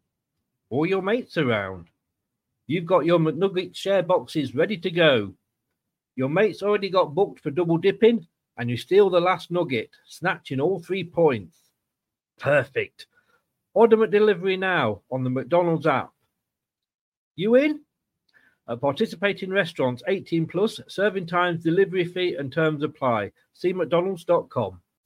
All your mates around. You've got your McNugget share boxes ready to go. Your mates already got booked for double dipping, and you steal the last nugget, snatching all three points. Perfect. Order McDelivery now on the McDonald's app. You in? At participating restaurants 18 plus, serving times, delivery fee, and terms apply. See McDonald's.com.